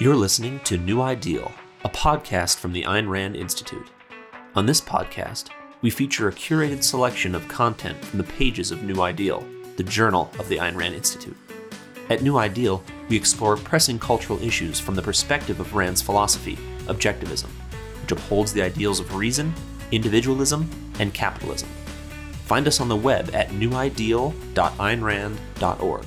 You're listening to New Ideal, a podcast from the Ayn Rand Institute. On this podcast, we feature a curated selection of content from the pages of New Ideal, the journal of the Ayn Rand Institute. At New Ideal, we explore pressing cultural issues from the perspective of Rand's philosophy, objectivism, which upholds the ideals of reason, individualism, and capitalism. Find us on the web at newideal.aynrand.org.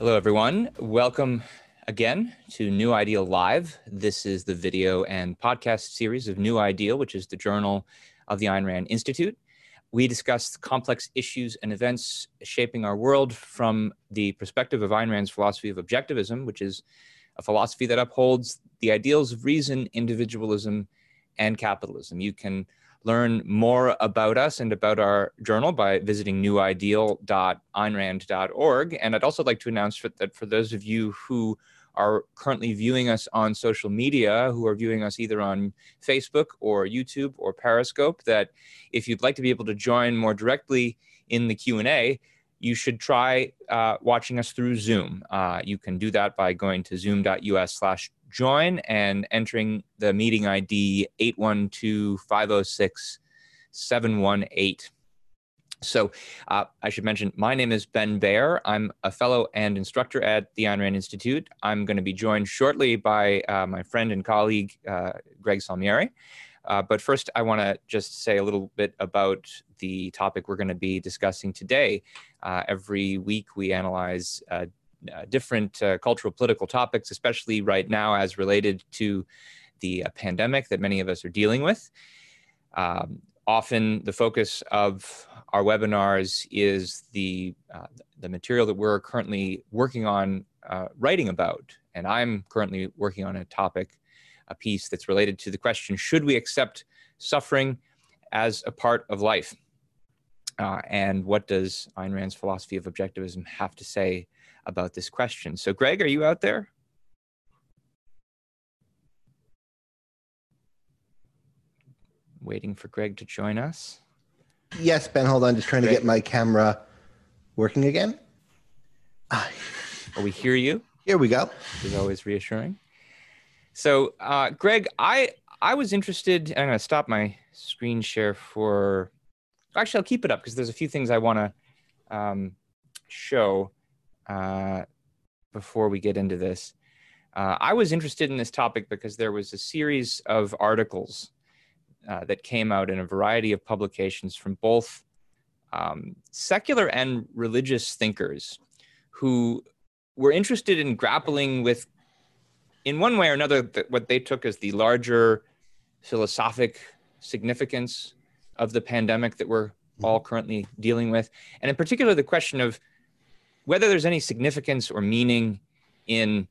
Hello, everyone. Welcome again to New Ideal Live. This is the video and podcast series of New Ideal, which is the journal of the Ayn Rand Institute. We discuss complex issues and events shaping our world from the perspective of Ayn Rand's philosophy of objectivism, which is a philosophy that upholds the ideals of reason, individualism, and capitalism. You can learn more about us and about our journal by visiting newideal.aynrand.org. And I'd also like to announce that for those of you who are currently viewing us on social media, who are viewing us either on Facebook or YouTube or Periscope, that if you'd like to be able to join more directly in the Q&A, you should try uh, watching us through Zoom. Uh, you can do that by going to zoom.us slash join and entering the meeting ID 812 506 718. So uh, I should mention, my name is Ben Bayer. I'm a fellow and instructor at the Ayn Rand Institute. I'm going to be joined shortly by uh, my friend and colleague, uh, Greg Salmieri. Uh, but first, I want to just say a little bit about the topic we're going to be discussing today. Uh, every week, we analyze uh, different cultural political topics, especially right now as related to the pandemic that many of us are dealing with. Um, often the focus of our webinars is the, uh, the material that we're currently working on uh, writing about. And I'm currently working on a topic, a piece that's related to the question, should we accept suffering as a part of life? Uh, and what does Ayn Rand's philosophy of objectivism have to say about this question? So Greg, are you out there? Waiting for Greg to join us. Yes, Ben, hold on. Just trying to get my camera working again. Oh, we hear you. Here we go. Is always reassuring. So, uh, Greg, I I was interested. I'm going to stop my screen share for. Actually, I'll keep it up because there's a few things I want to um, show uh, before we get into this. Uh, I was interested in this topic because there was a series of articles uh, that came out in a variety of publications from both um, secular and religious thinkers who were interested in grappling with, in one way or another, what they took as the larger philosophic significance of the pandemic that we're mm-hmm. all currently dealing with. And in particular, the question of whether there's any significance or meaning in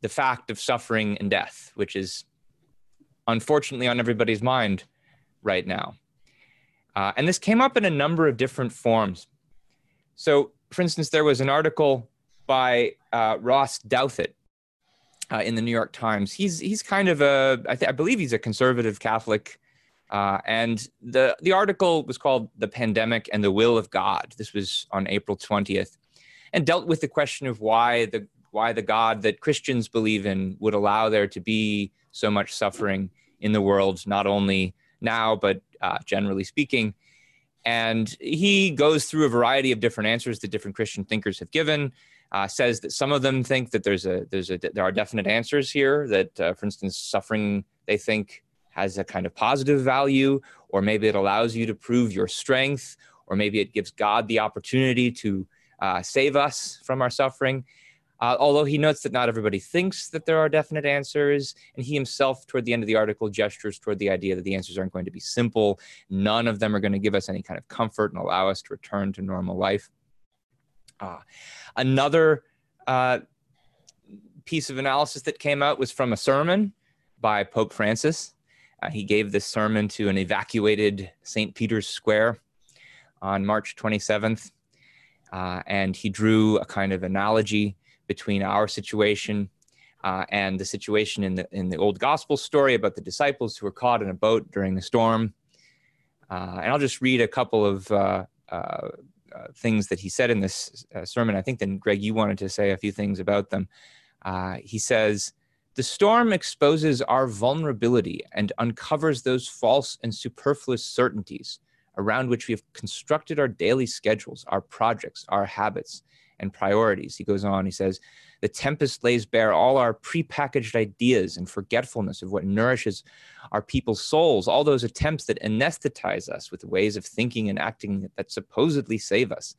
the fact of suffering and death, which is unfortunately on everybody's mind right now. Uh, and this came up in a number of different forms. So, for instance, there was an article by uh, Ross Douthat uh, in the New York Times. He's he's kind of a I, th- I believe he's a conservative Catholic, uh, and the the article was called "The Pandemic and the Will of God." This was on April twentieth, and dealt with the question of why the why the God that Christians believe in would allow there to be so much suffering in the world, not only now, but uh, generally speaking. And he goes through a variety of different answers that different Christian thinkers have given. Uh, says that some of them think that there's a there's a there are definite answers here. That, uh, for instance, suffering they think has a kind of positive value, or maybe it allows you to prove your strength, or maybe it gives God the opportunity to uh, save us from our suffering. Uh, although he notes that not everybody thinks that there are definite answers, and he himself, toward the end of the article, gestures toward the idea that the answers aren't going to be simple. None of them are going to give us any kind of comfort and allow us to return to normal life. Uh, another uh, piece of analysis that came out was from a sermon by Pope Francis. Uh, he gave this sermon to an evacuated St. Peter's Square on March 27th, uh, and he drew a kind of analogy between our situation uh, and the situation in the in the old gospel story about the disciples who were caught in a boat during a storm. Uh, and I'll just read a couple of uh, uh, uh things that he said in this uh, sermon. I think then, Greg, you wanted to say a few things about them. He says, the storm exposes our vulnerability and uncovers those false and superfluous certainties around which we have constructed our daily schedules, our projects, our habits, and priorities. He goes on, he says, The tempest lays bare all our prepackaged ideas and forgetfulness of what nourishes our people's souls, all those attempts that anesthetize us with ways of thinking and acting that supposedly save us.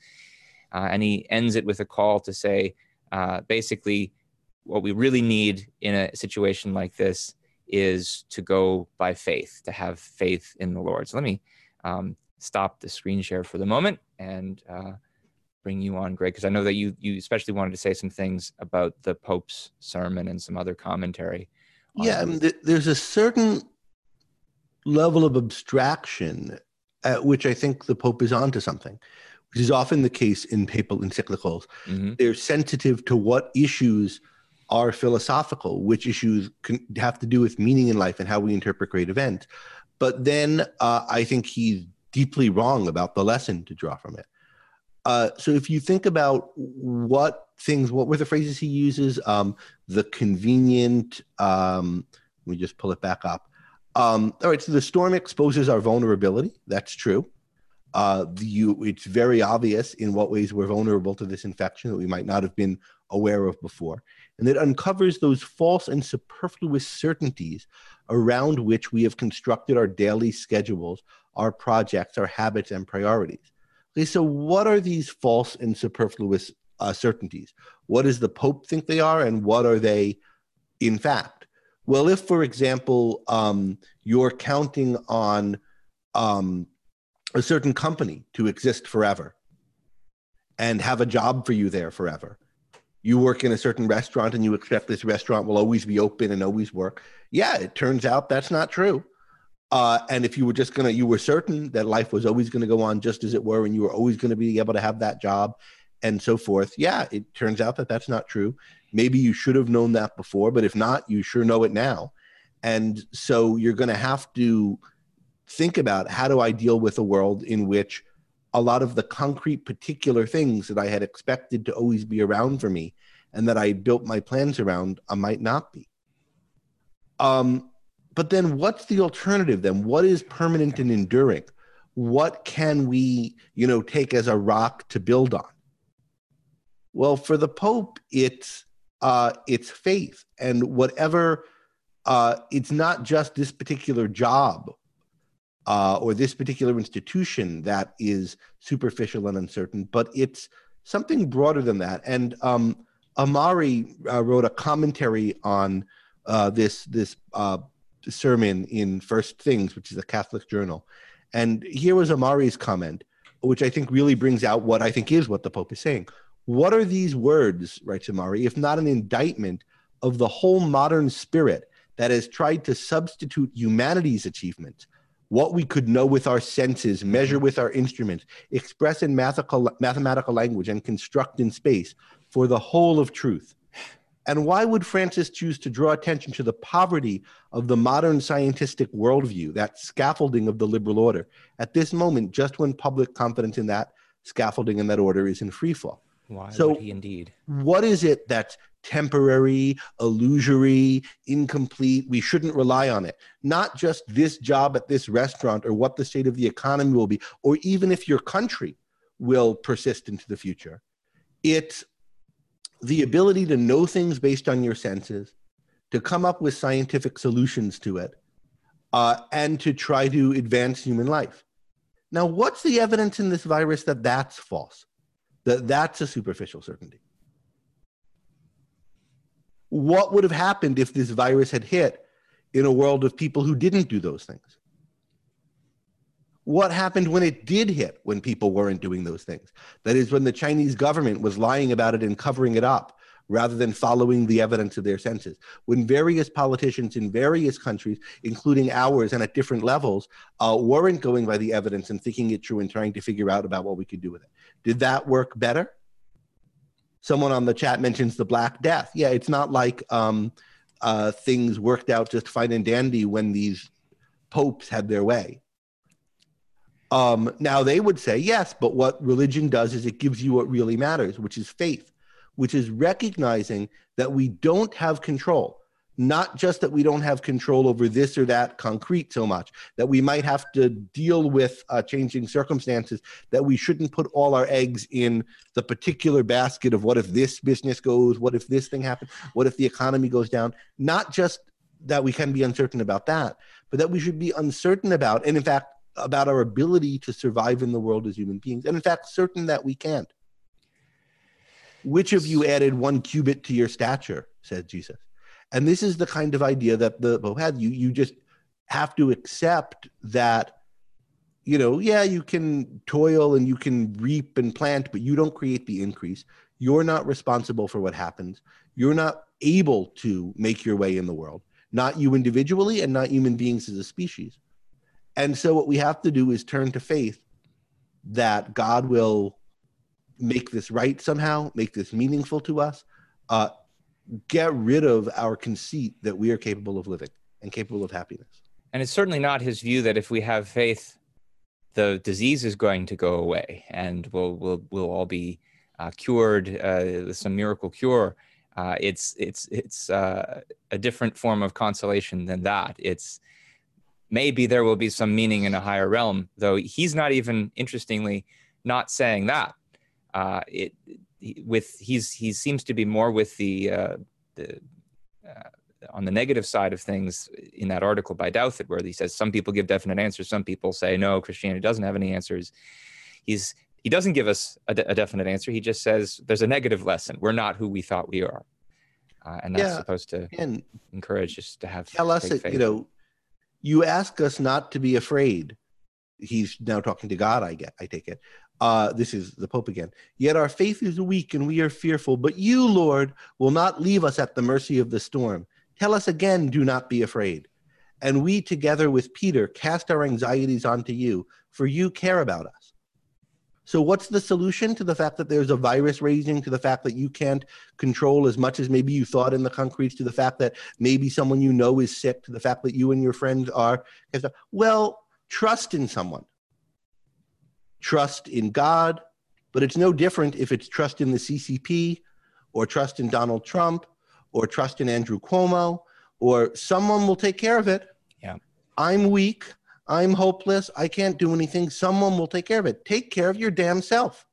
Uh, and he ends it with a call to say, uh, basically, what we really need in a situation like this is to go by faith, to have faith in the Lord. So let me um, stop the screen share for the moment and uh, bring you on, Greg, because I know that you you especially wanted to say some things about the Pope's sermon and some other commentary. Yeah, I mean, there's a certain level of abstraction at which I think the Pope is onto something, which is often the case in papal encyclicals. Mm-hmm. They're sensitive to what issues are philosophical, which issues can have to do with meaning in life and how we interpret great events. But then uh, I think he's deeply wrong about the lesson to draw from it. Uh, so if you think about what things, what were the phrases he uses? Um, the convenient. Um, let me just pull it back up. Um, all right, so the storm exposes our vulnerability. That's true. Uh, you, it's very obvious in what ways we're vulnerable to this infection that we might not have been aware of before. And it uncovers those false and superfluous certainties around which we have constructed our daily schedules, our projects, our habits, and priorities. Okay, so what are these false and superfluous uh, certainties? What does the Pope think they are, and what are they in fact? Well, if, for example, um, you're counting on um, a certain company to exist forever and have a job for you there forever, you work in a certain restaurant and you expect this restaurant will always be open and always work. Yeah, it turns out that's not true. Uh, and if you were just gonna, you were certain that life was always to go on just as it were, and you were always to be able to have that job, and so forth. Yeah, it turns out that that's not true. Maybe you should have known that before, but if not, you sure know it now. And so you're to have to think about how do I deal with a world in which a lot of the concrete particular things that I had expected to always be around for me and that I built my plans around I might not be. Um, but then what's the alternative then? What is permanent and enduring? What can we, you know, take as a rock to build on? Well, for the Pope, it's uh, it's faith and whatever. Uh, it's not just this particular job uh, or this particular institution that is superficial and uncertain, but it's something broader than that. And um, Ahmari uh, wrote a commentary on uh, this this uh, sermon in First Things, which is a Catholic journal. And here was Ahmari's comment, which I think really brings out what I think is what the Pope is saying. What are these words, writes Ahmari, if not an indictment of the whole modern spirit that has tried to substitute humanity's achievements what we could know with our senses, measure with our instruments, express in mathematical, mathematical language, and construct in space for the whole of truth. And why would Francis choose to draw attention to the poverty of the modern scientific worldview, that scaffolding of the liberal order, at this moment, just when public confidence in that scaffolding and that order is in free fall? Why so would he indeed? What is it that's temporary, illusory, incomplete? We shouldn't rely on it. Not just this job at this restaurant or what the state of the economy will be, or even if your country will persist into the future. It's the ability to know things based on your senses, to come up with scientific solutions to it, uh, and to try to advance human life. Now, what's the evidence in this virus that that's false? That that's a superficial certainty. What would have happened if this virus had hit in a world of people who didn't do those things? What happened when it did hit when people weren't doing those things? That is, when the Chinese government was lying about it and covering it up rather than following the evidence of their senses. When various politicians in various countries, including ours and at different levels, uh, weren't going by the evidence and thinking it true and trying to figure out about what we could do with it. Did that work better? Someone on the chat mentions the Black Death. Yeah, it's not like um, uh, things worked out just fine and dandy when these popes had their way. Um, now they would say yes, but what religion does is it gives you what really matters, which is faith, which is recognizing that we don't have control. Not just that we don't have control over this or that concrete so much that we might have to deal with uh, changing circumstances that we shouldn't put all our eggs in the particular basket of what if this business goes what if this thing happens what if the economy goes down. Not just that we can be uncertain about that but that we should be uncertain about and in fact about our ability to survive in the world as human beings and in fact certain that we can't which of you added one cubit to your stature said jesus and this is the kind of idea that the Pope had. You you just have to accept that, you know, yeah, you can toil and you can reap and plant, but you don't create the increase. You're not responsible for what happens. You're not able to make your way in the world, not you individually and not human beings as a species. And so what we have to do is turn to faith that God will make this right somehow, make this meaningful to us, uh, get rid of our conceit that we are capable of living and capable of happiness. And it's certainly not his view that if we have faith, the disease is going to go away and we'll we'll we'll all be uh, cured uh, with some miracle cure. Uh, it's it's it's uh, a different form of consolation than that. It's maybe there will be some meaning in a higher realm, though he's not even interestingly not saying that. Uh, it with he's he seems to be more with the uh, the uh, on the negative side of things in that article by Douthat, where he says some people give definite answers, some people say no, Christianity doesn't have any answers. He's he doesn't give us a, de- a definite answer. He just says there's a negative lesson. We're not who we thought we are, uh, and that's yeah, supposed to and encourage us to have tell us that you know you ask us not to be afraid. He's now talking to God. I get. I take it. Uh, this is the Pope again. Yet our faith is weak and we are fearful, but you, Lord, will not leave us at the mercy of the storm. Tell us again, do not be afraid. And we, together with Peter, cast our anxieties onto you, for you care about us. So, what's the solution to the fact that there's a virus raging, to the fact that you can't control as much as maybe you thought in the concrete, to the fact that maybe someone you know is sick, to the fact that you and your friends are? Well, trust in someone trust in God, but it's no different if it's trust in the CCP or trust in Donald Trump or trust in Andrew Cuomo or someone will take care of it. Yeah. I'm weak. I'm hopeless. I can't do anything. Someone will take care of it. Take care of your damn self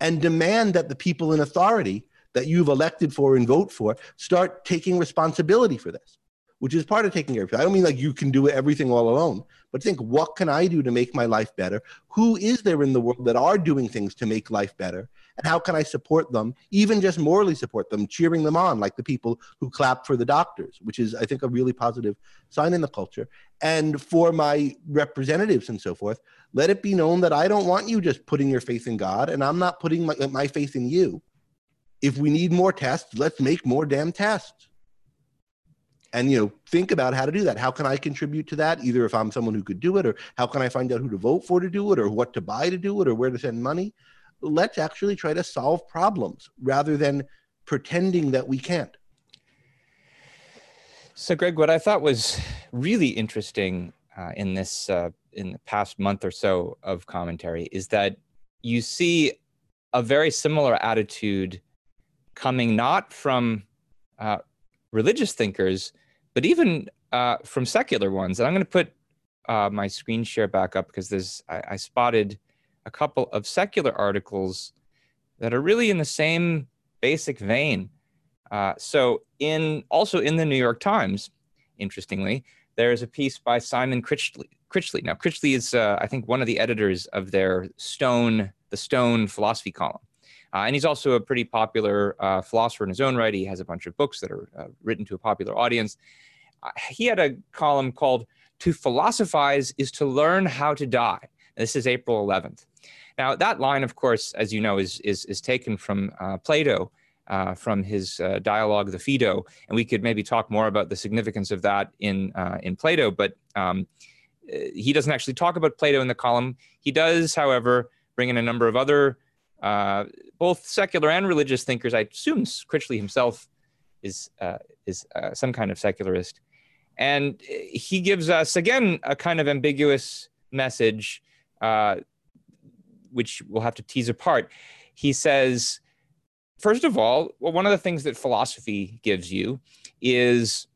and demand that the people in authority that you've elected for and vote for start taking responsibility for this which is part of taking care of people. I don't mean like you can do everything all alone, but think what can I do to make my life better? Who is there in the world that are doing things to make life better? And how can I support them, even just morally support them, cheering them on, like the people who clap for the doctors, which is, I think, a really positive sign in the culture. And for my representatives and so forth, let it be known that I don't want you just putting your faith in God, and I'm not putting my, my faith in you. If we need more tests, let's make more damn tests and you know think about how to do that how can i contribute to that either if i'm someone who could do it or how can i find out who to vote for to do it or what to buy to do it or where to send money let's actually try to solve problems rather than pretending that we can't. So greg what i thought was really interesting uh, in this uh, in the past month or so of commentary is that you see a very similar attitude coming not from uh, religious thinkers but even uh, from secular ones, and I'm going to put uh, my screen share back up because there's I, I, spotted a couple of secular articles that are really in the same basic vein. Uh, so in also in the New York Times, interestingly, there is a piece by Simon Critchley. Critchley. Now, Critchley is, uh, I think, one of the editors of their Stone, the Stone philosophy column. Uh, and he's also a pretty popular uh, philosopher in his own right. He has a bunch of books that are uh, written to a popular audience. Uh, he had a column called To Philosophize is to Learn How to Die. This is April 11th. Now, that line, of course, as you know, is, is, is taken from uh, Plato. Uh, from his dialogue, the Phaedo, and we could maybe talk more about the significance of that in in Plato. But um, he doesn't actually talk about Plato in the column. He does, however, bring in a number of other uh, both secular and religious thinkers. I assume Critchley himself is uh, is uh, some kind of secularist, and he gives us again a kind of ambiguous message, uh, which we'll have to tease apart. He says, first of all, well, one of the things that philosophy gives you is,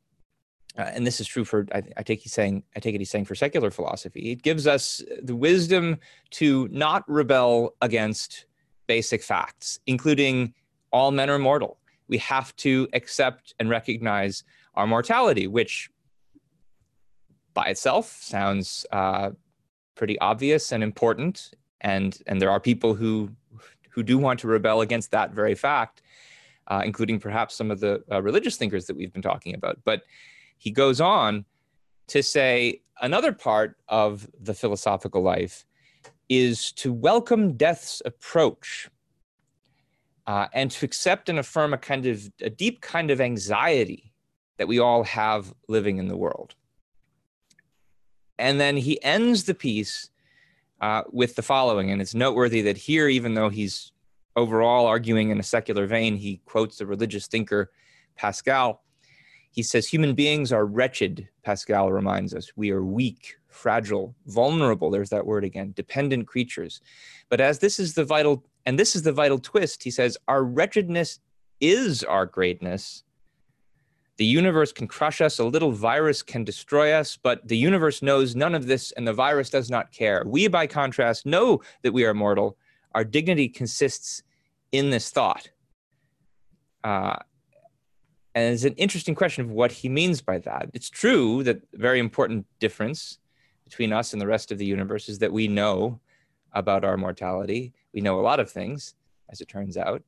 uh, and this is true for I, I take he's saying I take it he's saying for secular philosophy. It gives us the wisdom to not rebel against basic facts, including all men are mortal. We have to accept and recognize our mortality, which by itself sounds uh, pretty obvious and important. And and there are people who who do want to rebel against that very fact, uh, including perhaps some of the uh, religious thinkers that we've been talking about. But he goes on to say another part of the philosophical life is to welcome death's approach uh, and to accept and affirm a kind of a deep kind of anxiety that we all have living in the world. And then he ends the piece uh, with the following, and it's noteworthy that here, even though he's overall arguing in a secular vein, he quotes the religious thinker Pascal. He says, Human beings are wretched, Pascal reminds us. We are weak, fragile, vulnerable. There's that word again, dependent creatures. But as this is the vital, and this is the vital twist, he says, Our wretchedness is our greatness the universe can crush us, a little virus can destroy us, but the universe knows none of this and the virus does not care. We, by contrast, know that we are mortal. Our dignity consists in this thought. Uh, and it's an interesting question of what he means by that. It's true that a very important difference between us and the rest of the universe is that we know about our mortality. We know a lot of things, as it turns out.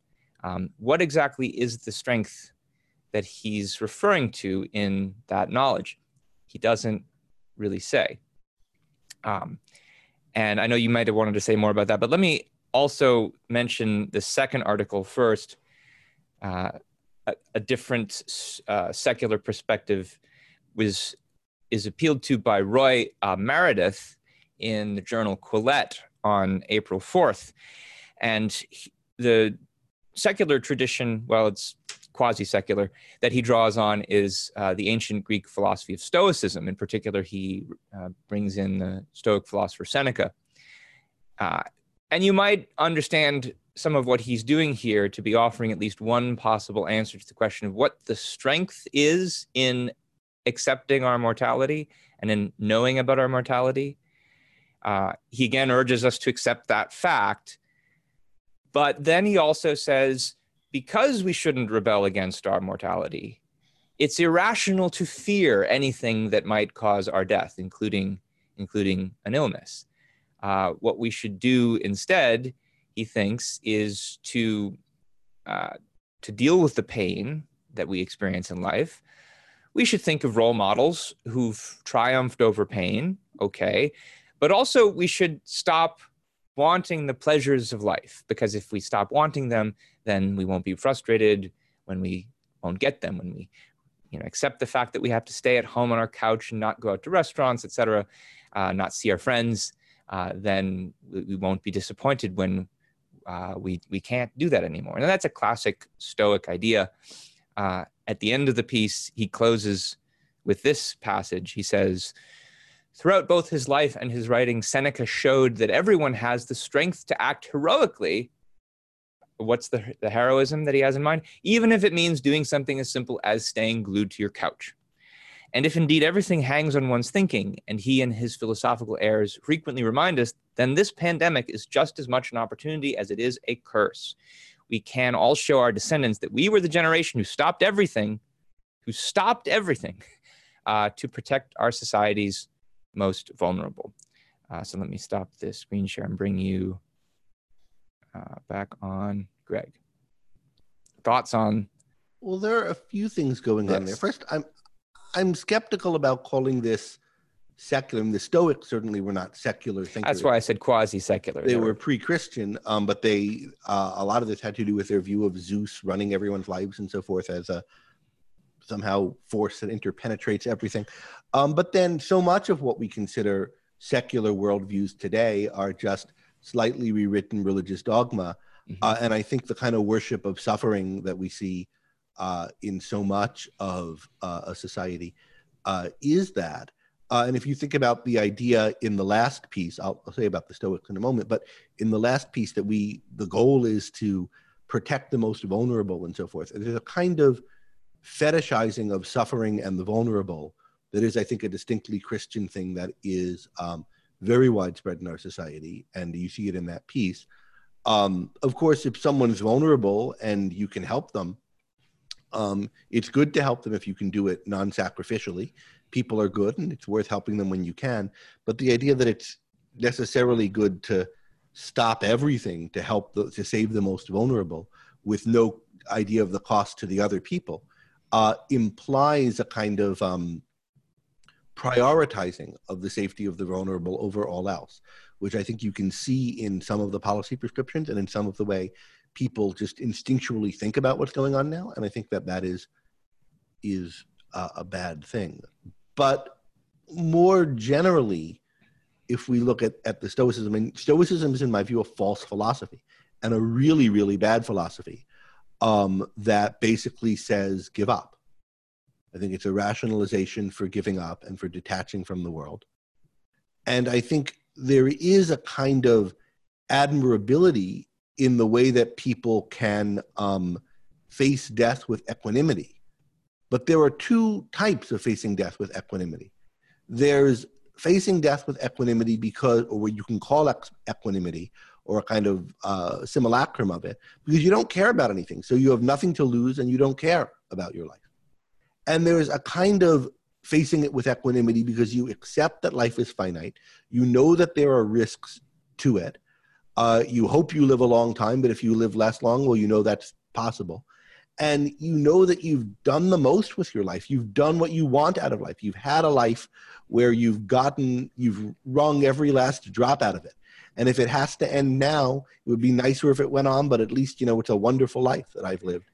Um, what exactly is the strength that he's referring to in that knowledge. He doesn't really say. Um, and I know you might have wanted to say more about that, but let me also mention the second article first. Uh, a, a, different uh, secular perspective was is appealed to by Roy uh, Meredith in the journal Quillette on April 4th. And he, the secular tradition, well, it's quasi secular, that he draws on is uh, the ancient Greek philosophy of Stoicism. In particular, he uh, brings in the Stoic philosopher Seneca. Uh, and you might understand some of what he's doing here to be offering at least one possible answer to the question of what the strength is in accepting our mortality and in knowing about our mortality. Uh, he again urges us to accept that fact but then he also says, because we shouldn't rebel against our mortality, it's irrational to fear anything that might cause our death, including, including an illness. Uh, what we should do instead, he thinks, is to, uh, to deal with the pain that we experience in life. We should think of role models who've triumphed over pain, okay, but also we should stop wanting the pleasures of life because if we stop wanting them then we won't be frustrated when we won't get them when we you know accept the fact that we have to stay at home on our couch and not go out to restaurants etc uh, not see our friends uh, then we won't be disappointed when uh, we we can't do that anymore and that's a classic stoic idea uh, at the end of the piece he closes with this passage he says Throughout both his life and his writing, Seneca showed that everyone has the strength to act heroically. What's the, the heroism that he has in mind? Even if it means doing something as simple as staying glued to your couch. And if indeed everything hangs on one's thinking, and he and his philosophical heirs frequently remind us, then this pandemic is just as much an opportunity as it is a curse. We can all show our descendants that we were the generation who stopped everything, who stopped everything uh, to protect our society's most vulnerable. Uh, so let me stop this screen share and bring you uh, back on Greg. Thoughts on? Well, there are a few things going this. on there. First, I'm I'm skeptical about calling this secular. And the Stoics certainly were not secular thinkers. That's why I said quasi-secular. They, were pre-Christian, um, but they uh, a lot of this had to do with their view of Zeus running everyone's lives and so forth as a somehow force that interpenetrates everything. Um, but then so much of what we consider secular worldviews today are just slightly rewritten religious dogma. Mm-hmm. Uh, and I think the kind of worship of suffering that we see uh, in so much of uh, a society uh, is that. Uh, and if you think about the idea in the last piece, I'll, I'll, say about the Stoics in a moment, but in the last piece that we, the goal is to protect the most vulnerable and so forth. There's a kind of fetishizing of suffering and the vulnerable that is, I think, a distinctly Christian thing that is um, very widespread in our society, and you see it in that piece. Um, of course, if someone's vulnerable and you can help them, um, it's good to help them if you can do it non-sacrificially. People are good, and it's worth helping them when you can. But the idea that it's necessarily good to stop everything to help the, to save the most vulnerable with no idea of the cost to the other people uh, implies a kind of um, prioritizing of the safety of the vulnerable over all else, which I think you can see in some of the policy prescriptions and in some of the way people just instinctually think about what's going on now. And I think that that is is a bad thing. But more generally, if we look at, at the Stoicism, and Stoicism is, in my view, a false philosophy and a really, really bad philosophy um, that basically says give up. I think it's a rationalization for giving up and for detaching from the world. And I think there is a kind of admirability in the way that people can um, face death with equanimity. But there are two types of facing death with equanimity. There's facing death with equanimity because, or what you can call equanimity, or a kind of uh, simulacrum of it, because you don't care about anything. So you have nothing to lose and you don't care about your life. And there's a kind of facing it with equanimity because you accept that life is finite. You know that there are risks to it. Uh, you hope you live a long time, but if you live less long, well, you know that's possible. And you know that you've done the most with your life. You've done what you want out of life. You've had a life where you've gotten, you've wrung every last drop out of it. And if it has to end now, it would be nicer if it went on, but at least, you know, it's a wonderful life that I've lived.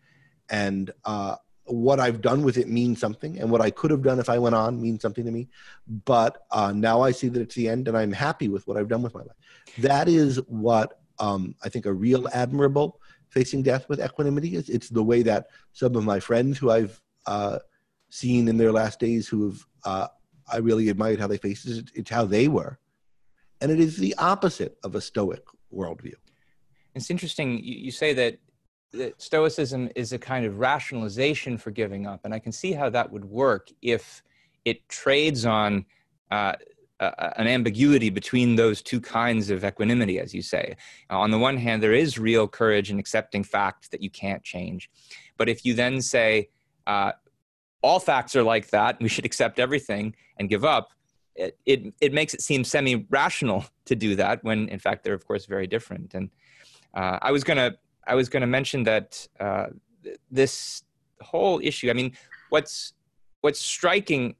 And uh, what I've done with it means something. And what I could have done if I went on means something to me. But uh, now I see that it's the end and I'm happy with what I've done with my life. That is what um, I think a real admirable facing death with equanimity is. It's the way that some of my friends who I've uh, seen in their last days who have, uh, I really admired how they faced it. It's how they were and it is the opposite of a Stoic worldview. It's interesting. You, you say that, that Stoicism is a kind of rationalization for giving up, and I can see how that would work if it trades on uh, an ambiguity between those two kinds of equanimity, as you say. on the one hand, there is real courage in accepting fact that you can't change. But if you then say, uh, all facts are like that, we should accept everything and give up, it, it, it makes it seem semi-rational to do that when in fact they're of course very different and uh, i was gonna i was gonna mention that uh, this whole issue i mean what's what's striking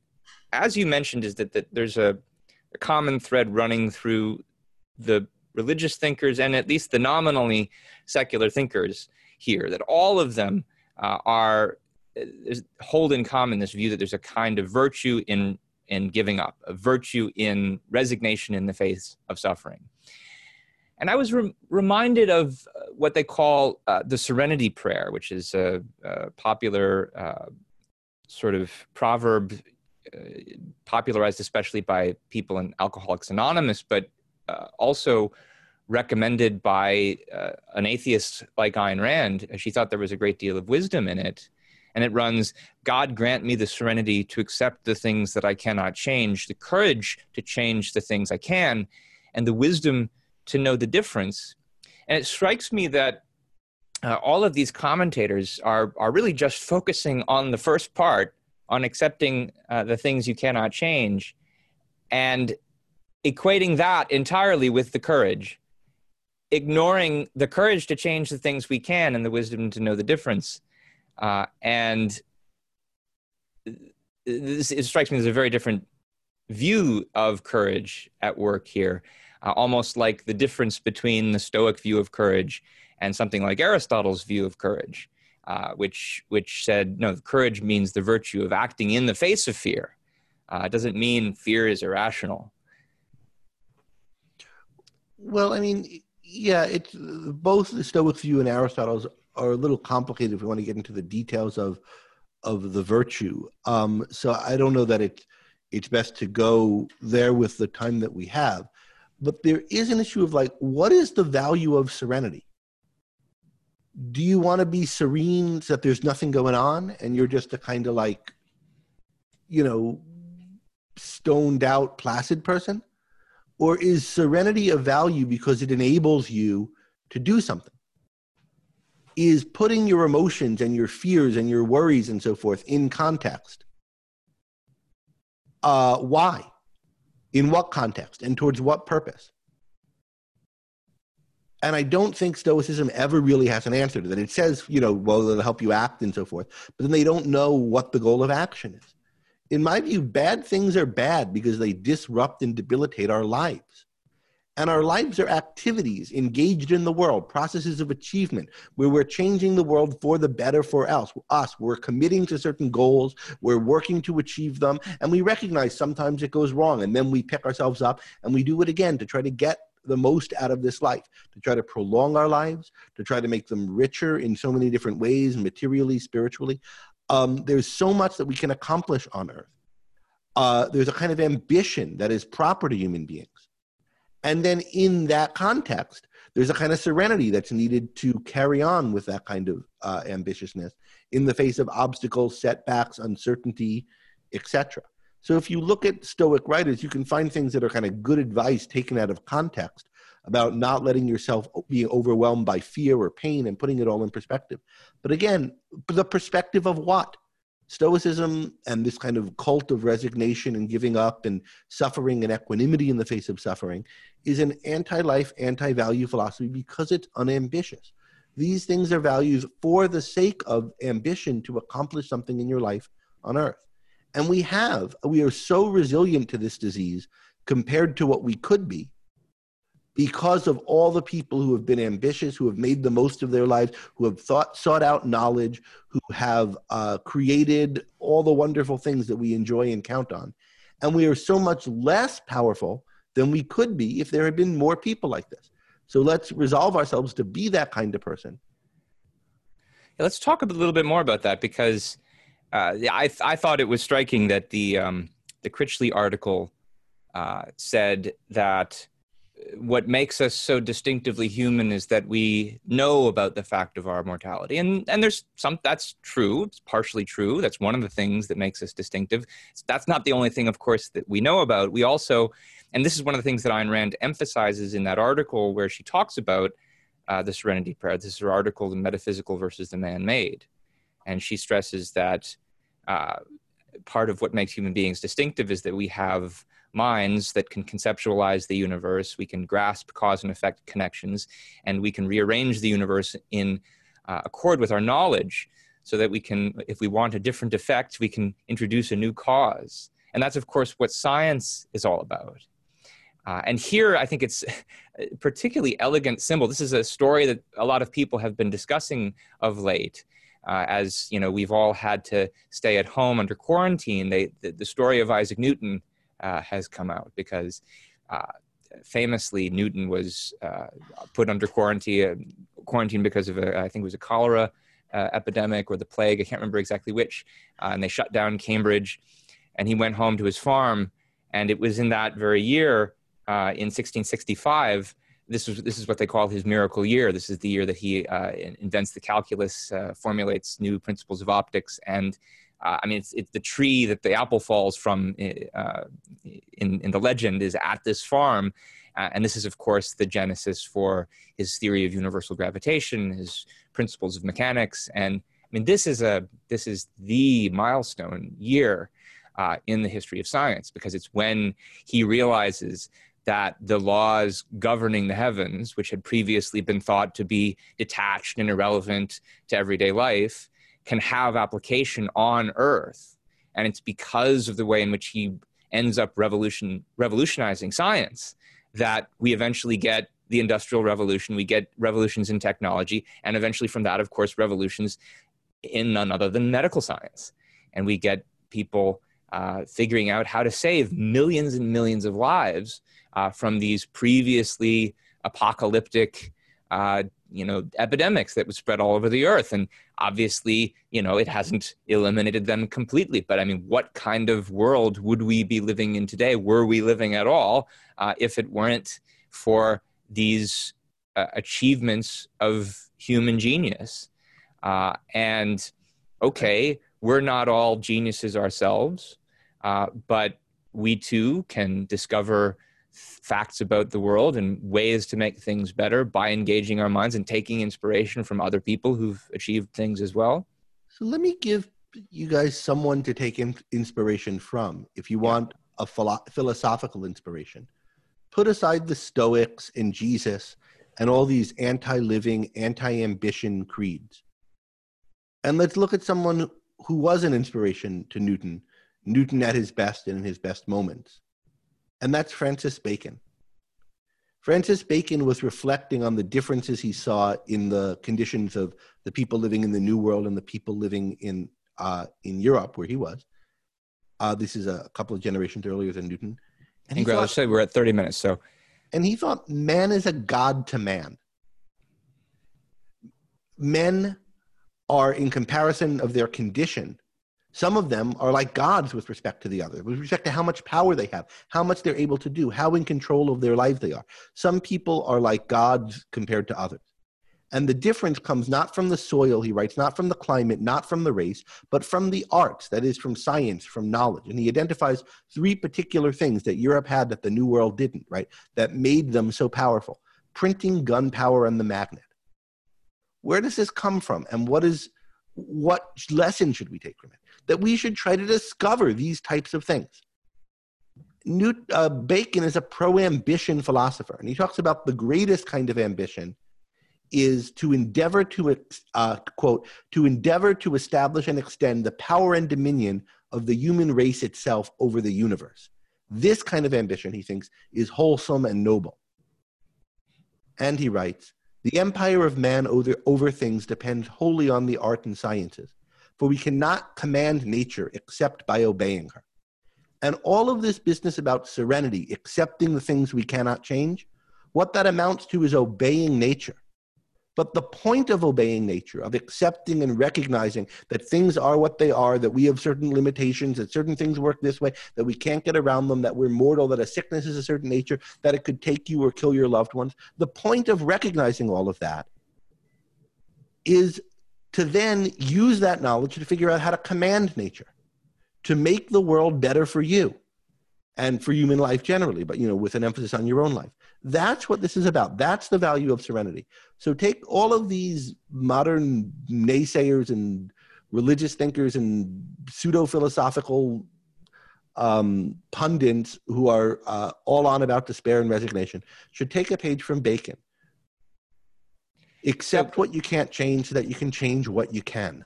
as you mentioned is that, that there's a, a common thread running through the religious thinkers and at least the nominally secular thinkers here that all of them uh, are uh, hold in common this view that there's a kind of virtue in in giving up, a virtue in resignation in the face of suffering. And I was re- reminded of uh, what they call uh, the Serenity Prayer, which is a, a popular uh, sort of proverb uh, popularized especially by people in Alcoholics Anonymous, but uh, also recommended by uh, an atheist like Ayn Rand. She thought there was a great deal of wisdom in it and it runs God grant me the serenity to accept the things that I cannot change, the courage to change the things I can, and the wisdom to know the difference. And it strikes me that uh, all of these commentators are, are really just focusing on the first part, on accepting uh, the things you cannot change, and equating that entirely with the courage, ignoring the courage to change the things we can and the wisdom to know the difference. Uh, and this, it strikes me as a very different view of courage at work here, uh, almost like the difference between the Stoic view of courage and something like Aristotle's view of courage, uh, which which said no, courage means the virtue of acting in the face of fear. Uh, it doesn't mean fear is irrational. Well, I mean, yeah, it's both the Stoic view and Aristotle's are a little complicated if we want to get into the details of of the virtue. Um, so I don't know that it's it's best to go there with the time that we have. But there is an issue of like, what is the value of serenity? do you want to be serene so that there's nothing going on and you're just a kind of like you know stoned out placid person? Or is serenity of value because it enables you to do something? Is putting your emotions and your fears and your worries and so forth in context? Uh, why in what context and towards what purpose and I don't think Stoicism ever really has an answer to that. It says, you know, well, it'll help you act and so forth, but then they don't know what the goal of action is. In my view, bad things are bad because they disrupt and debilitate our lives. And our lives are activities engaged in the world, processes of achievement, where we're changing the world for the better for else, us. We're committing to certain goals, we're working to achieve them, and we recognize sometimes it goes wrong, and then we pick ourselves up and we do it again to try to get the most out of this life, to try to prolong our lives, to try to make them richer in so many different ways, materially, spiritually. Um, there's so much that we can accomplish on earth. Uh, there's a kind of ambition that is proper to human beings. And then in that context, there's a kind of serenity that's needed to carry on with that kind of uh, ambitiousness in the face of obstacles, setbacks, uncertainty, etc. So if you look at Stoic writers, you can find things that are kind of good advice taken out of context about not letting yourself be overwhelmed by fear or pain and putting it all in perspective. But again, the perspective of what? Stoicism and this kind of cult of resignation and giving up and suffering and equanimity in the face of suffering is an anti life, anti value philosophy because it's unambitious. These things are values for the sake of ambition to accomplish something in your life on earth. And we have, we are so resilient to this disease compared to what we could be because of all the people who have been ambitious, who have made the most of their lives, who have thought, sought out knowledge, who have uh, created all the wonderful things that we enjoy and count on. And we are so much less powerful than we could be if there had been more people like this. So let's resolve ourselves to be that kind of person. Yeah, let's talk a little bit more about that because uh, I I thought it was striking that the um, the Critchley article uh, said that what makes us so distinctively human is that we know about the fact of our mortality. And and there's some that's true it's partially true that's one of the things that makes us distinctive. That's not the only thing of course that we know about. We also and this is one of the things that Ayn Rand emphasizes in that article where she talks about uh, the serenity prayer. This is her article the metaphysical versus the man-made. And she stresses that uh, part of what makes human beings distinctive is that we have minds that can conceptualize the universe, we can grasp cause and effect connections, and we can rearrange the universe in uh, accord with our knowledge so that we can, if we want a different effect, we can introduce a new cause. And that's, of course, what science is all about. Uh, and here, I think it's a particularly elegant symbol. This is a story that a lot of people have been discussing of late uh, as you know we've all had to stay at home under quarantine they, the, the story of isaac newton uh, has come out because uh, famously newton was uh, put under quarantine quarantine because of a, I think it was a cholera uh, epidemic or the plague i can't remember exactly which and they shut down cambridge and he went home to his farm and it was in that very year in 1665 this is this is what they call his miracle year. This is the year that he uh, invents the calculus, uh, formulates new principles of optics, and uh, I mean it's it's the tree that the apple falls from uh, in in the legend is at this farm, uh, and this is of course the genesis for his theory of universal gravitation, his principles of mechanics, and I mean this is a this is the milestone year. Uh, in the history of science, because it's when he realizes that the laws governing the heavens, which had previously been thought to be detached and irrelevant to everyday life, can have application on Earth. And it's because of the way in which he ends up revolution, revolutionizing science that we eventually get the Industrial Revolution, we get revolutions in technology, and eventually from that, of course, revolutions in none other than medical science. And we get people uh, figuring out how to save millions and millions of lives uh, from these previously apocalyptic uh, you know epidemics that would spread all over the earth. And obviously you know it hasn't eliminated them completely. But i mean what kind of world would we be living in today? Were we living at all uh, if it weren't for these uh, achievements of human genius. Uh, and okay, we're not all geniuses ourselves, uh, but we too can discover facts about the world and ways to make things better by engaging our minds and taking inspiration from other people who've achieved things as well. So let me give you guys someone to take in- inspiration from if you want a philo- philosophical inspiration. Put aside the Stoics and Jesus and all these anti living, anti ambition creeds. And let's look at someone who was an inspiration to Newton, Newton at his best and in his best moments. And that's Francis Bacon. Francis Bacon was reflecting on the differences he saw in the conditions of the people living in the New World and the people living in uh, in Europe, where he was. Uh, this is a couple of generations earlier than Newton. And, and thought, say we're at 30 minutes, so. And he thought man is a god to man. Men are, in comparison of their condition, some of them are like gods with respect to the other, with respect to how much power they have, how much they're able to do, how in control of their lives they are. Some people are like gods compared to others. And the difference comes not from the soil, he writes, not from the climate, not from the race, but from the arts, that is, from science, from knowledge. And he identifies three particular things that Europe had that the New World didn't, right? That made them so powerful printing, gunpowder, and the magnet. Where does this come from? And what is what lesson should we take from it? That we should try to discover these types of things. Newt, uh, Bacon is a pro ambition philosopher, and he talks about the greatest kind of ambition is to endeavor to uh, quote to endeavor to establish and extend the power and dominion of the human race itself over the universe this kind of ambition he thinks is wholesome and noble and he writes the empire of man over, over things depends wholly on the art and sciences for we cannot command nature except by obeying her. And all of this business about serenity accepting the things we cannot change what that amounts to is obeying nature but the point of obeying nature, of accepting and recognizing that things are what they are, that we have certain limitations, that certain things work this way, that we can't get around them, that we're mortal, that a sickness is a certain nature, that it could take you or kill your loved ones. The point of recognizing all of that is to then use that knowledge to figure out how to command nature, to make the world better for you and for human life generally, but you know, with an emphasis on your own life. That's what this is about. That's the value of serenity. So take all of these modern naysayers and religious thinkers and pseudo philosophical um, pundits who are uh, all on about despair and resignation should take a page from Bacon. Accept what you can't change so that you can change what you can.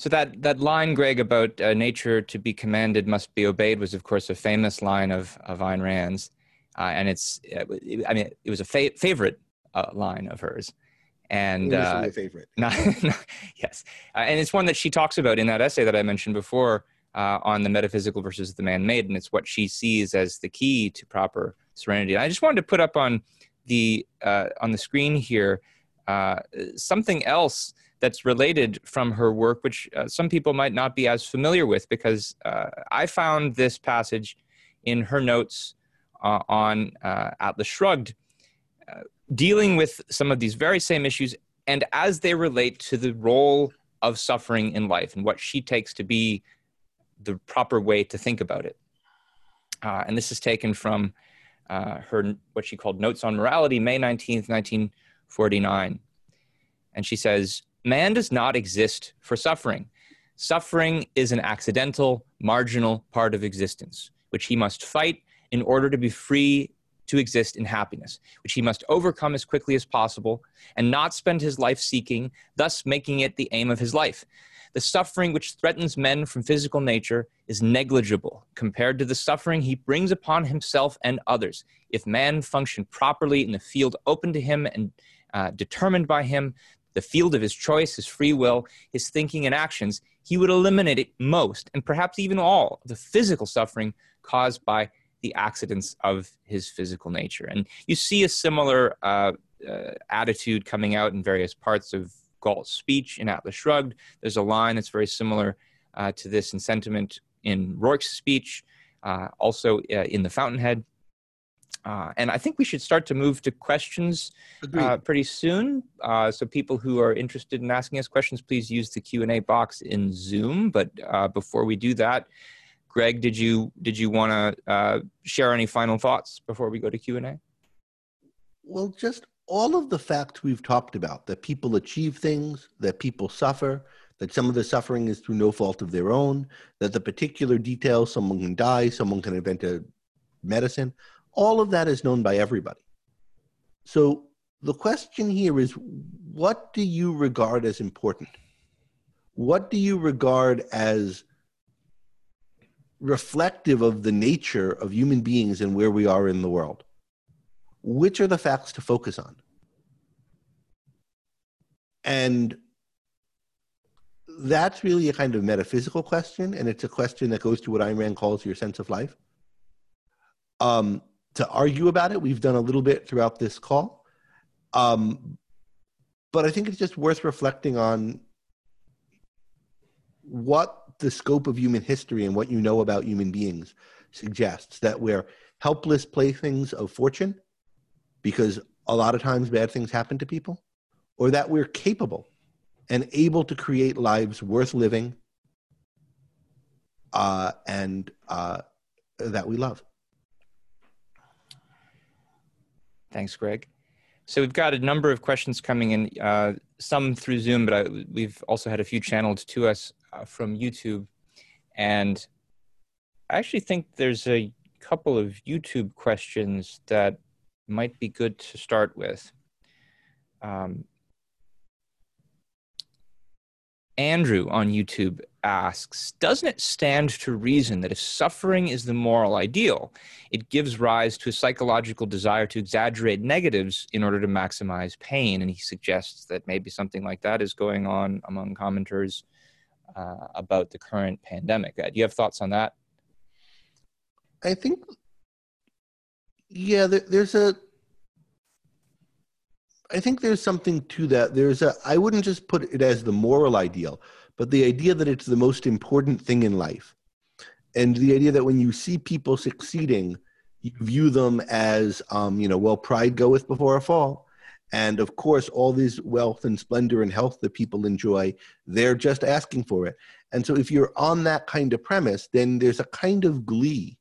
So that that line, Greg, about uh, nature to be commanded must be obeyed was, of course, a famous line of of Ayn Rand's uh, and it's uh, I mean it was a fa- favorite uh, line of hers, and uh, favorite. Not, yes, uh, and it's one that she talks about in that essay that I mentioned before uh, on the metaphysical versus the man-made, and it's what she sees as the key to proper serenity. And I just wanted to put up on the on the screen here something else that's related from her work, which uh, some people might not be as familiar with, because uh, I found this passage in her notes uh, on uh, Atlas Shrugged, uh, dealing with some of these very same issues and as they relate to the role of suffering in life and what she takes to be the proper way to think about it. Uh, and this is taken from her what she called Notes on Morality, May 19th, 1949. And she says, Man does not exist for suffering. Suffering is an accidental, marginal part of existence, which he must fight in order to be free to exist in happiness, which he must overcome as quickly as possible and not spend his life seeking, thus making it the aim of his life. The suffering which threatens men from physical nature is negligible compared to the suffering he brings upon himself and others. If man functioned properly in the field open to him and uh, determined by him, the field of his choice, his free will, his thinking and actions, he would eliminate most and perhaps even all the physical suffering caused by the accidents of his physical nature. And you see a similar uh, uh, attitude coming out in various parts of Galt's speech in Atlas Shrugged. There's a line that's very similar uh, to this in sentiment in Roark's speech, uh, also uh, in The Fountainhead. Uh, and I think we should start to move to questions uh, pretty soon. Uh, so people who are interested in asking us questions, please use the Q and A box in Zoom. But uh, before we do that, Greg, did you did you want to uh, share any final thoughts before we go to Q and A? Well, just all of the facts we've talked about that people achieve things, that people suffer, that some of the suffering is through no fault of their own, that the particular details, someone can die, someone can invent a medicine, all of that is known by everybody. So the question here is what do you regard as important? What do you regard as reflective of the nature of human beings and where we are in the world? Which are the facts to focus on? And that's really a kind of metaphysical question, and it's a question that goes to what Ayn Rand calls your sense of life. Um, to argue about it, we've done a little bit throughout this call, um, but I think it's just worth reflecting on what the scope of human history and what you know about human beings suggests that we're helpless playthings of fortune because a lot of times bad things happen to people, or that we're capable and able to create lives worth living uh, and uh, that we love. Thanks, Greg. So we've got a number of questions coming in, uh, some through Zoom, but I, we've also had a few channeled to us uh, from YouTube. And I actually think there's a couple of YouTube questions that might be good to start with. Um, Andrew on YouTube asks Doesn't it stand to reason that if suffering is the moral ideal, it gives rise to a psychological desire to exaggerate negatives in order to maximize pain? And he suggests that maybe something like that is going on among commenters uh, about the current pandemic. Uh, do you have thoughts on that? I think, yeah, there, there's a I think there's something to that. There's a I wouldn't just put it as the moral ideal, but the idea that it's the most important thing in life. And the idea that when you see people succeeding, you view them as um, you know, well, pride goeth before a fall. And of course, all this wealth and splendor and health that people enjoy, they're just asking for it. And so if you're on that kind of premise, then there's a kind of glee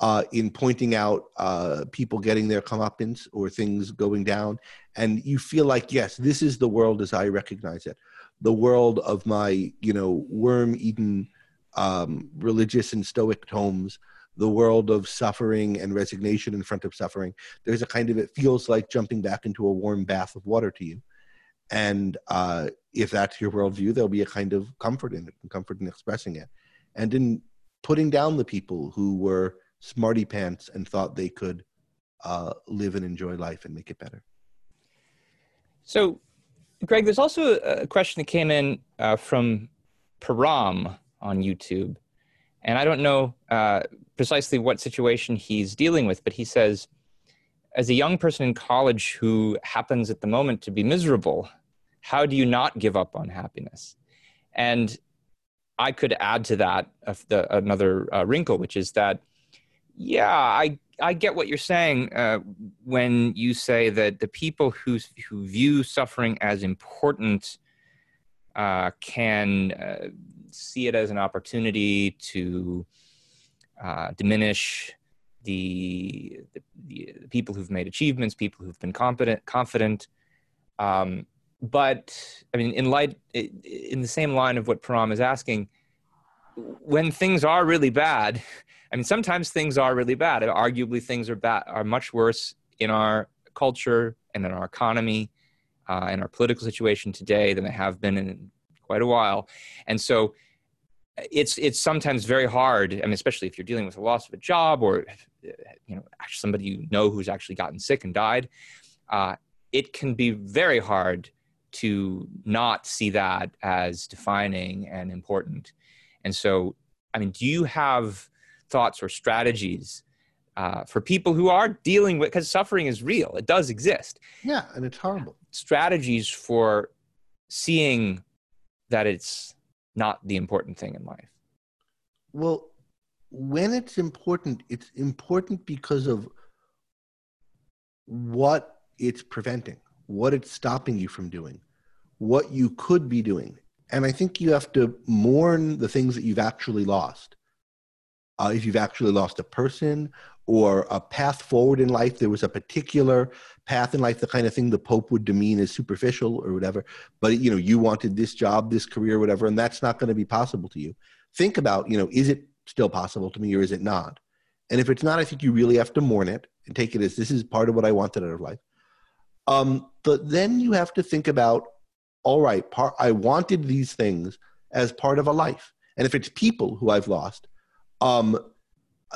uh, in pointing out uh, people getting their comeuppance or things going down. And you feel like, yes, this is the world as I recognize it. The world of my, you know, worm eaten um, religious and stoic tomes, the world of suffering and resignation in front of suffering. There's a kind of, it feels like jumping back into a warm bath of water to you. And uh, if that's your worldview, there'll be a kind of comfort in it and comfort in expressing it. And in putting down the people who were smarty pants and thought they could uh, live and enjoy life and make it better. So, Greg, there's also a question that came in uh, from Param on YouTube. And I don't know uh, precisely what situation he's dealing with, but he says, as a young person in college who happens at the moment to be miserable, how do you not give up on happiness? And I could add to that the, another uh, wrinkle, which is that yeah, I I get what you're saying uh, when you say that the people who who view suffering as important uh, can uh, see it as an opportunity to uh, diminish the, the, the, people who've made achievements, people who've been competent, confident. Um, but I mean, in light, in the same line of what Param is asking, when things are really bad I mean, sometimes things are really bad. Arguably, things are bad, are much worse in our culture and in our economy, uh, in our political situation today than they have been in quite a while. And so, it's it's sometimes very hard. I mean, especially if you're dealing with the loss of a job or you know somebody you know who's actually gotten sick and died. Uh, it can be very hard to not see that as defining and important. And so, I mean, do you have thoughts or strategies uh, for people who are dealing with because suffering is real it does exist yeah and it's horrible strategies for seeing that it's not the important thing in life well, when it's important it's important because of what it's preventing, what it's stopping you from doing, what you could be doing. And I think you have to mourn the things that you've actually lost. Uh, if you've actually lost a person or a path forward in life, there was a particular path in life, the kind of thing the Pope would demean as superficial or whatever. But you know, you wanted this job, this career, whatever, and that's not going to be possible to you. Think about, you know, is it still possible to me or is it not? And if it's not, I think you really have to mourn it and take it as this is part of what I wanted out of life. Um, but then you have to think about, all right, par- I wanted these things as part of a life. And if it's people who I've lost, um,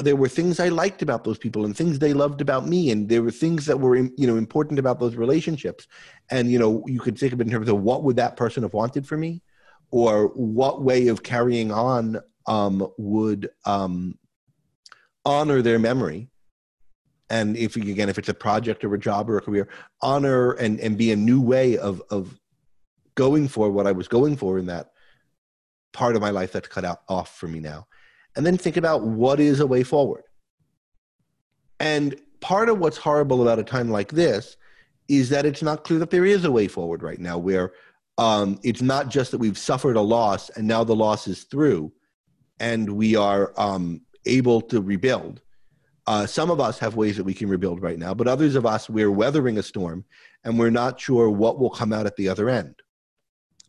there were things I liked about those people and things they loved about me, and there were things that were you know important about those relationships. And you know, you could think of it in terms of what would that person have wanted for me, or what way of carrying on um, would um, honor their memory and if again if it's a project or a job or a career honor and and be a new way of of going for what i was going for in that part of my life that's cut out off for me now and then think about what is a way forward and part of what's horrible about a time like this is that it's not clear that there is a way forward right now where um, it's not just that we've suffered a loss and now the loss is through and we are um, able to rebuild uh, some of us have ways that we can rebuild right now, but others of us, we're weathering a storm and we're not sure what will come out at the other end.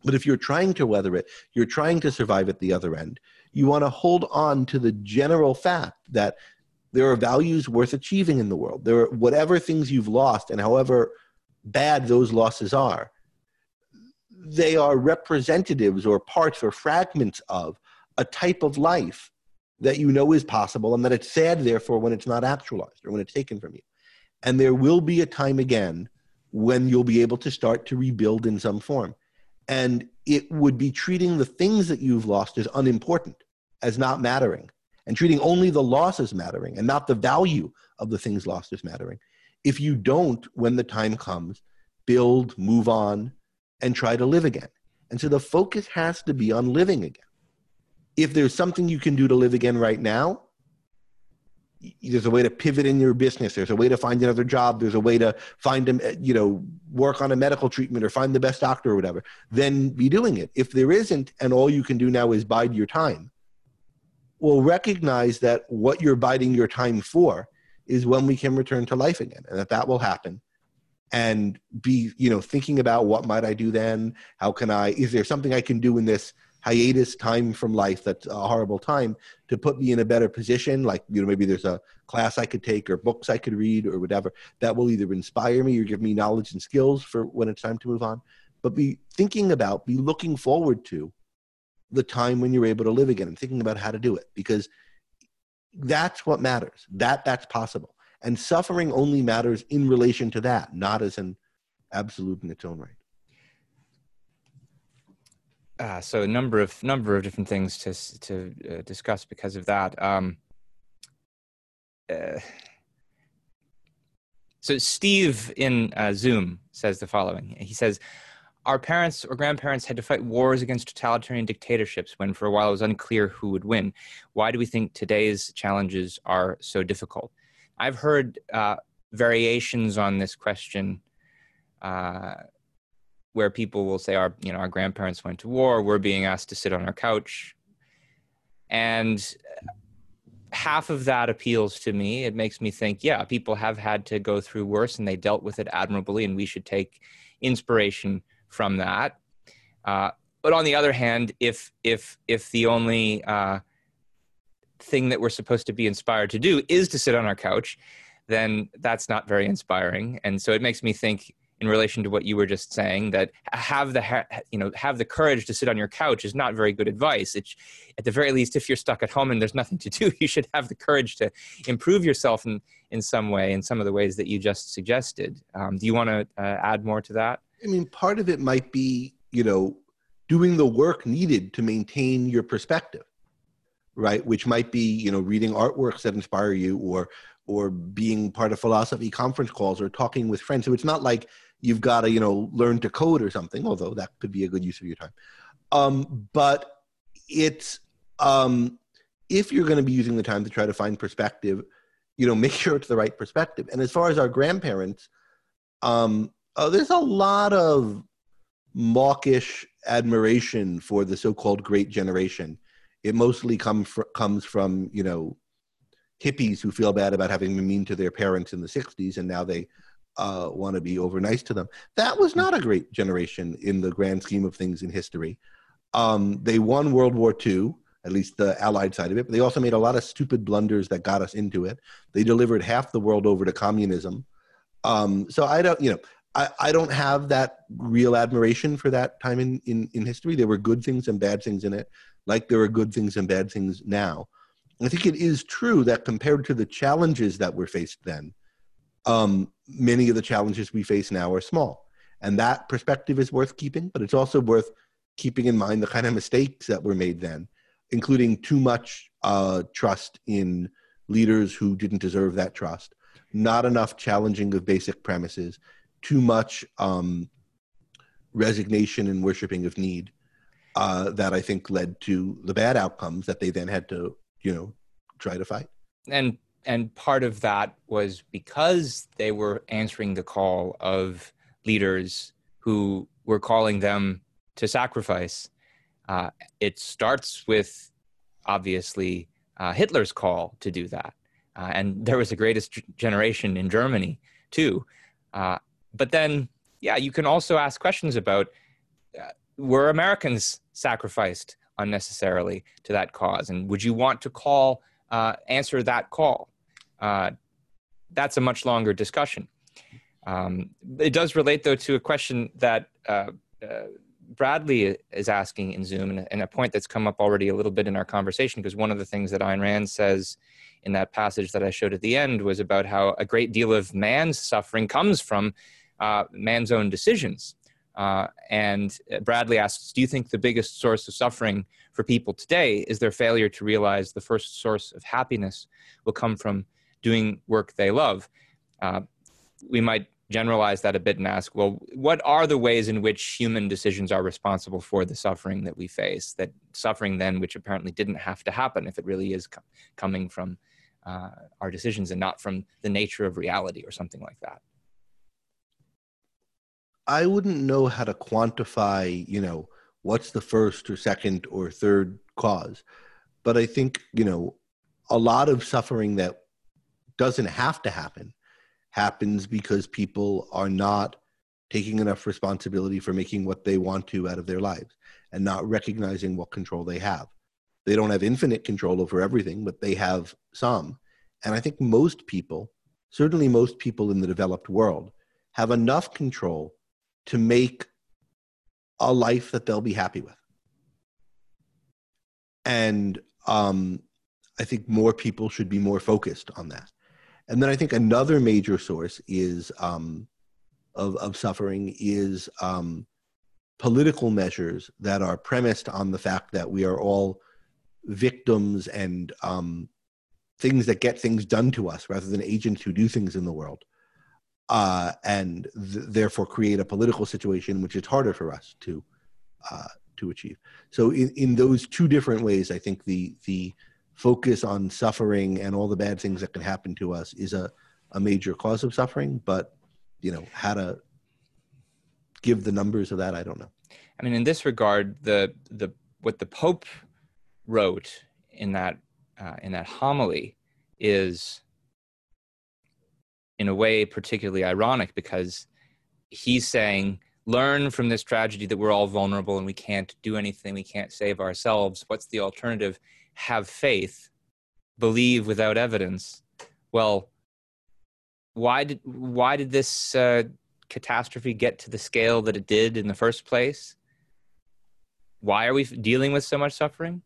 But if you're trying to weather it, you're trying to survive at the other end, you want to hold on to the general fact that there are values worth achieving in the world. There are whatever things you've lost and however bad those losses are, they are representatives or parts or fragments of a type of life that you know is possible and that it's sad, therefore, when it's not actualized or when it's taken from you. And there will be a time again when you'll be able to start to rebuild in some form. And it would be treating the things that you've lost as unimportant, as not mattering, and treating only the loss as mattering and not the value of the things lost as mattering. If you don't, when the time comes, build, move on, and try to live again. And so the focus has to be on living again if there's something you can do to live again right now, there's a way to pivot in your business. There's a way to find another job. There's a way to find a, you know, work on a medical treatment or find the best doctor or whatever. Then be doing it. If there isn't, and all you can do now is bide your time, well, recognize that what you're biding your time for is when we can return to life again, and that that will happen. And be, you know, thinking about what might I do then? How can I? Is there something I can do in this hiatus time from life that's a horrible time to put me in a better position like you know maybe there's a class i could take or books i could read or whatever that will either inspire me or give me knowledge and skills for when it's time to move on but be thinking about be looking forward to the time when you're able to live again and thinking about how to do it because that's what matters that that's possible and suffering only matters in relation to that not as an absolute in its own right uh, so a number of number of different things to to uh, discuss because of that. Um, uh, so Steve in uh, Zoom says the following. He says, "Our parents or grandparents had to fight wars against totalitarian dictatorships when, for a while, it was unclear who would win. Why do we think today's challenges are so difficult?" I've heard uh, variations on this question uh, where people will say our you know our grandparents went to war we're being asked to sit on our couch and half of that appeals to me it makes me think yeah people have had to go through worse and they dealt with it admirably and we should take inspiration from that. Uh, but on the other hand if if if the only uh, thing that we're supposed to be inspired to do is to sit on our couch then that's not very inspiring. And so it makes me think in relation to what you were just saying that have the you know have the courage to sit on your couch is not very good advice. It's at the very least if you're stuck at home and there's nothing to do you should have the courage to improve yourself in in some way in some of the ways that you just suggested. Um, do you want to uh, add more to that i mean part of it might be you know doing the work needed to maintain your perspective right? Which might be you know reading artworks that inspire you or or being part of philosophy conference calls or talking with friends. So it's not like you've got to you know learn to code or something although that could be a good use of your time. Um, but it's um, if you're going to be using the time to try to find perspective you know make sure it's the right perspective. And as far as our grandparents um uh, there's a lot of mawkish admiration for the so-called great generation. It mostly come fr- comes from you know hippies who feel bad about having been mean to their parents in the 60s and now they uh, want to be over nice to them. That was not a great generation in the grand scheme of things in history. Um, they won world war ii at least the allied side of it but they also made a lot of stupid blunders that got us into it. They delivered half the world over to communism. Um, so i don't you know I, I don't have that real admiration for that time in, in, in history. There were good things and bad things in it, like there are good things and bad things now. I think it is true that compared to the challenges that were faced then, um, many of the challenges we face now are small. And that perspective is worth keeping, but it's also worth keeping in mind the kind of mistakes that were made then, including too much uh, trust in leaders who didn't deserve that trust, not enough challenging of basic premises, too much um, resignation and worshiping of need uh, that I think led to the bad outcomes that they then had to, you know, try to fight. And and part of that was because they were answering the call of leaders who were calling them to sacrifice. Uh, it starts with obviously uh, Hitler's call to do that, uh, and there was the greatest generation in Germany too. But then, yeah, you can also ask questions about uh, were Americans sacrificed unnecessarily to that cause, and would you want to call uh, answer that call? Uh, that's a much longer discussion. Um, it does relate, though, to a question that uh, uh, Bradley is asking in Zoom, and, a point that's come up already a little bit in our conversation, because one of the things that Ayn Rand says in that passage that I showed at the end was about how a great deal of man's suffering comes from uh, man's own decisions. Uh, and Bradley asks, Do you think the biggest source of suffering for people today is their failure to realize the first source of happiness will come from doing work they love? Uh, we might generalize that a bit and ask, well, what are the ways in which human decisions are responsible for the suffering that we face? That suffering, then, which apparently didn't have to happen if it really is co- coming from uh, our decisions and not from the nature of reality or something like that. I wouldn't know how to quantify, you know, what's the first or second or third cause. But I think, you know, a lot of suffering that doesn't have to happen happens because people are not taking enough responsibility for making what they want to out of their lives and not recognizing what control they have. They don't have infinite control over everything, but they have some. And I think most people, certainly most people in the developed world, have enough control to make a life that they'll be happy with. And um, I think more people should be more focused on that. And then I think another major source is um, of, of suffering is um, political measures that are premised on the fact that we are all victims and um, things that get things done to us rather than agents who do things in the world uh, and th- therefore create a political situation which is harder for us to uh, to achieve. So in, in those two different ways, I think the the focus on suffering and all the bad things that can happen to us is a, a major cause of suffering. But you know how to give the numbers of that, I don't know. I mean, in this regard, the the what the Pope wrote in that uh, in that homily is in a way particularly ironic because he's saying learn from this tragedy that we're all vulnerable and we can't do anything we can't save ourselves. What's the alternative? Have faith. Believe without evidence. Well why did why did this uh, catastrophe get to the scale that it did in the first place? Why are we dealing with so much suffering?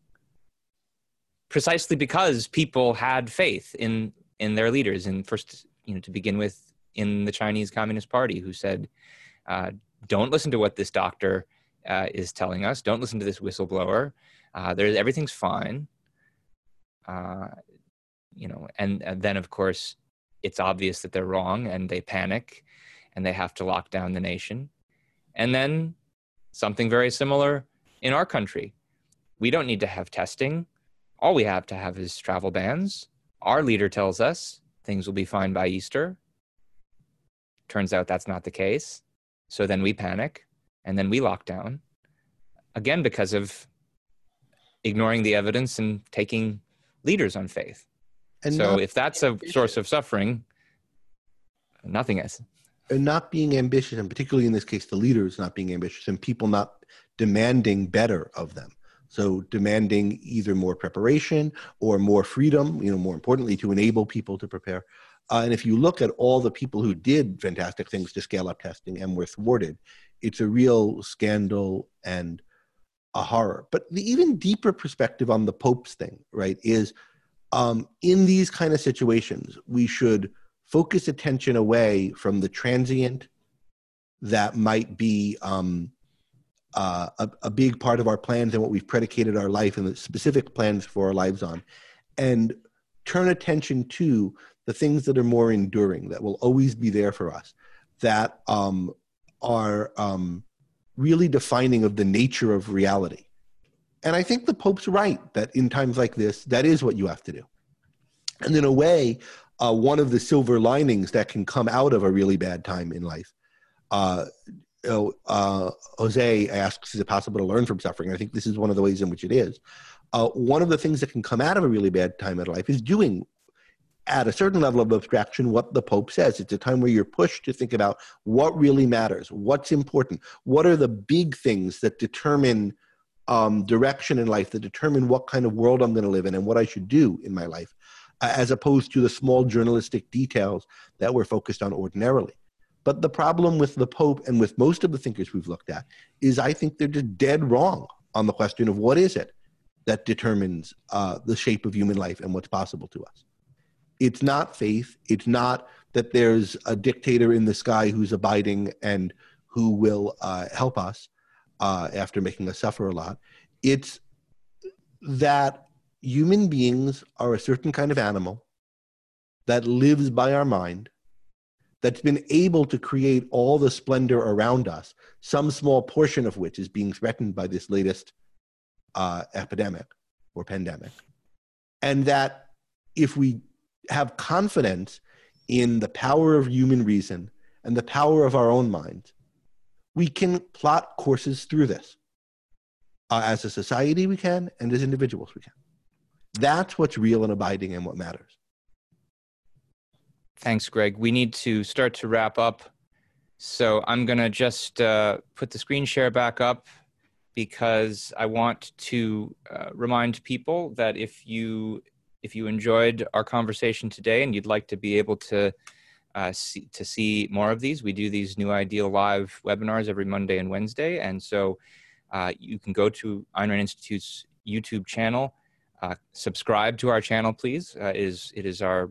Precisely because people had faith in in their leaders in first you know, to begin with, in the Chinese Communist Party, who said, uh, "Don't listen to what this doctor uh, is telling us. Don't listen to this whistleblower. Uh, there's everything's fine." Uh, you know, and, and then of course, it's obvious that they're wrong, and they panic, and they have to lock down the nation, and then something very similar in our country. We don't need to have testing. All we have to have is travel bans. Our leader tells us things will be fine by Easter. Turns out that's not the case. So then we panic and then we lock down again because of ignoring the evidence and taking leaders on faith. And so if that's a source of suffering, nothing is. And not being ambitious, and particularly in this case, the leaders not being ambitious and people not demanding better of them. So demanding either more preparation or more freedom, you know, more importantly, to enable people to prepare. Uh, and if you look at all the people who did fantastic things to scale up testing and were thwarted, it's a real scandal and a horror. But the even deeper perspective on the Pope's thing, right, is um, in these kind of situations, we should focus attention away from the transient that might be um, uh, a, a, big part of our plans and what we've predicated our life and the specific plans for our lives on, and turn attention to the things that are more enduring, that will always be there for us, that um, are um, really defining of the nature of reality. And I think the Pope's right that in times like this, that is what you have to do. And in a way, uh, one of the silver linings that can come out of a really bad time in life. Uh, you know, uh, Jose asks, is it possible to learn from suffering? I think this is one of the ways in which it is. Uh, one of the things that can come out of a really bad time in life is doing at a certain level of abstraction what the Pope says. It's a time where you're pushed to think about what really matters, what's important, what are the big things that determine um, direction in life, that determine what kind of world I'm going to live in and what I should do in my life, uh, as opposed to the small journalistic details that we're focused on ordinarily. But the problem with the Pope and with most of the thinkers we've looked at is I think they're just dead wrong on the question of what is it that determines uh, the shape of human life and what's possible to us it's not faith. It's not that there's a dictator in the sky who's abiding and who will uh, help us uh, after making us suffer a lot. It's that human beings are a certain kind of animal that lives by our mind, that's been able to create all the splendor around us, some small portion of which is being threatened by this latest uh, epidemic or pandemic. And that if we have confidence in the power of human reason and the power of our own minds, we can plot courses through this. Uh, as a society, we can, and as individuals, we can. That's what's real and abiding and what matters. Thanks, Greg. We need to start to wrap up. So I'm going to just uh, put the screen share back up because I want to uh, remind people that if you if you enjoyed our conversation today and you'd like to be able to uh, see, to see more of these, we do these New Ideal Live webinars every Monday and Wednesday. And so uh, you can go to Ayn Rand Institute's YouTube channel, uh, subscribe to our channel, please. Uh, it is it is our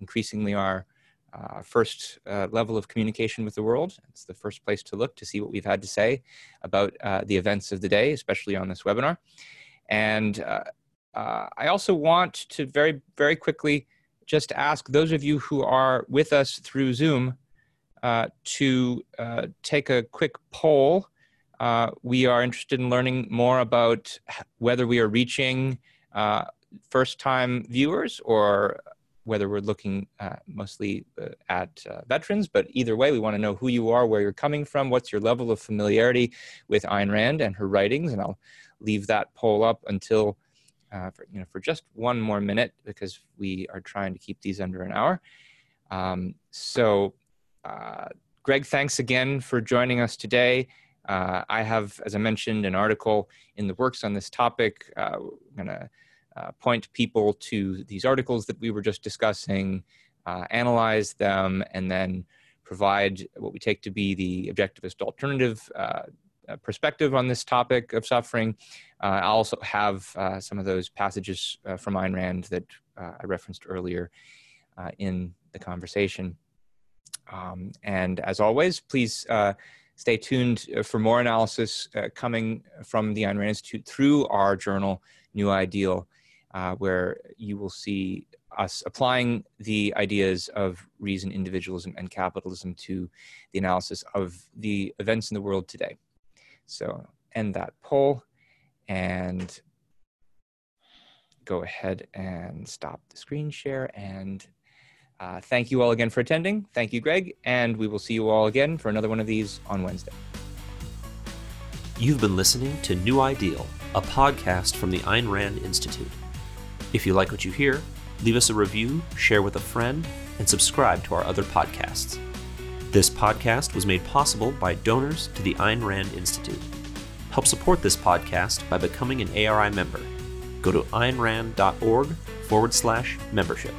increasingly our uh, first level of communication with the world. It's the first place to look to see what we've had to say about the events of the day, especially on this webinar. And uh, I also want to very, very quickly just ask those of you who are with us through Zoom uh, to uh, take a quick poll. Uh, we are interested in learning more about whether we are reaching uh, first time viewers or whether we're looking uh, mostly at veterans, but either way, we want to know who you are, where you're coming from, what's your level of familiarity with Ayn Rand and her writings, and I'll leave that poll up until uh, for you know for just one more minute because we are trying to keep these under an hour. Um, so, uh, Greg, thanks again for joining us today. Uh, I have, as I mentioned, an article in the works on this topic. Uh, going to uh, point people to these articles that we were just discussing, uh, analyze them, and then provide what we take to be the objectivist alternative uh, perspective on this topic of suffering. Uh, I also have uh, some of those passages uh, from Ayn Rand that uh, I referenced earlier uh, in the conversation. Um, and as always, please stay tuned for more analysis coming from the Ayn Rand Institute through our journal, New Ideal, where you will see us applying the ideas of reason, individualism, and capitalism to the analysis of the events in the world today. So end that poll and go ahead and stop the screen share and Uh, thank you all again for attending. Thank you, Greg. And we will see you all again for another one of these on Wednesday. You've been listening to New Ideal, a podcast from the Ayn Rand Institute. If you like what you hear, leave us a review, share with a friend, and subscribe to our other podcasts. This podcast was made possible by donors to the Ayn Rand Institute. Help support this podcast by becoming an ARI member. Go to aynrand.org forward slash membership.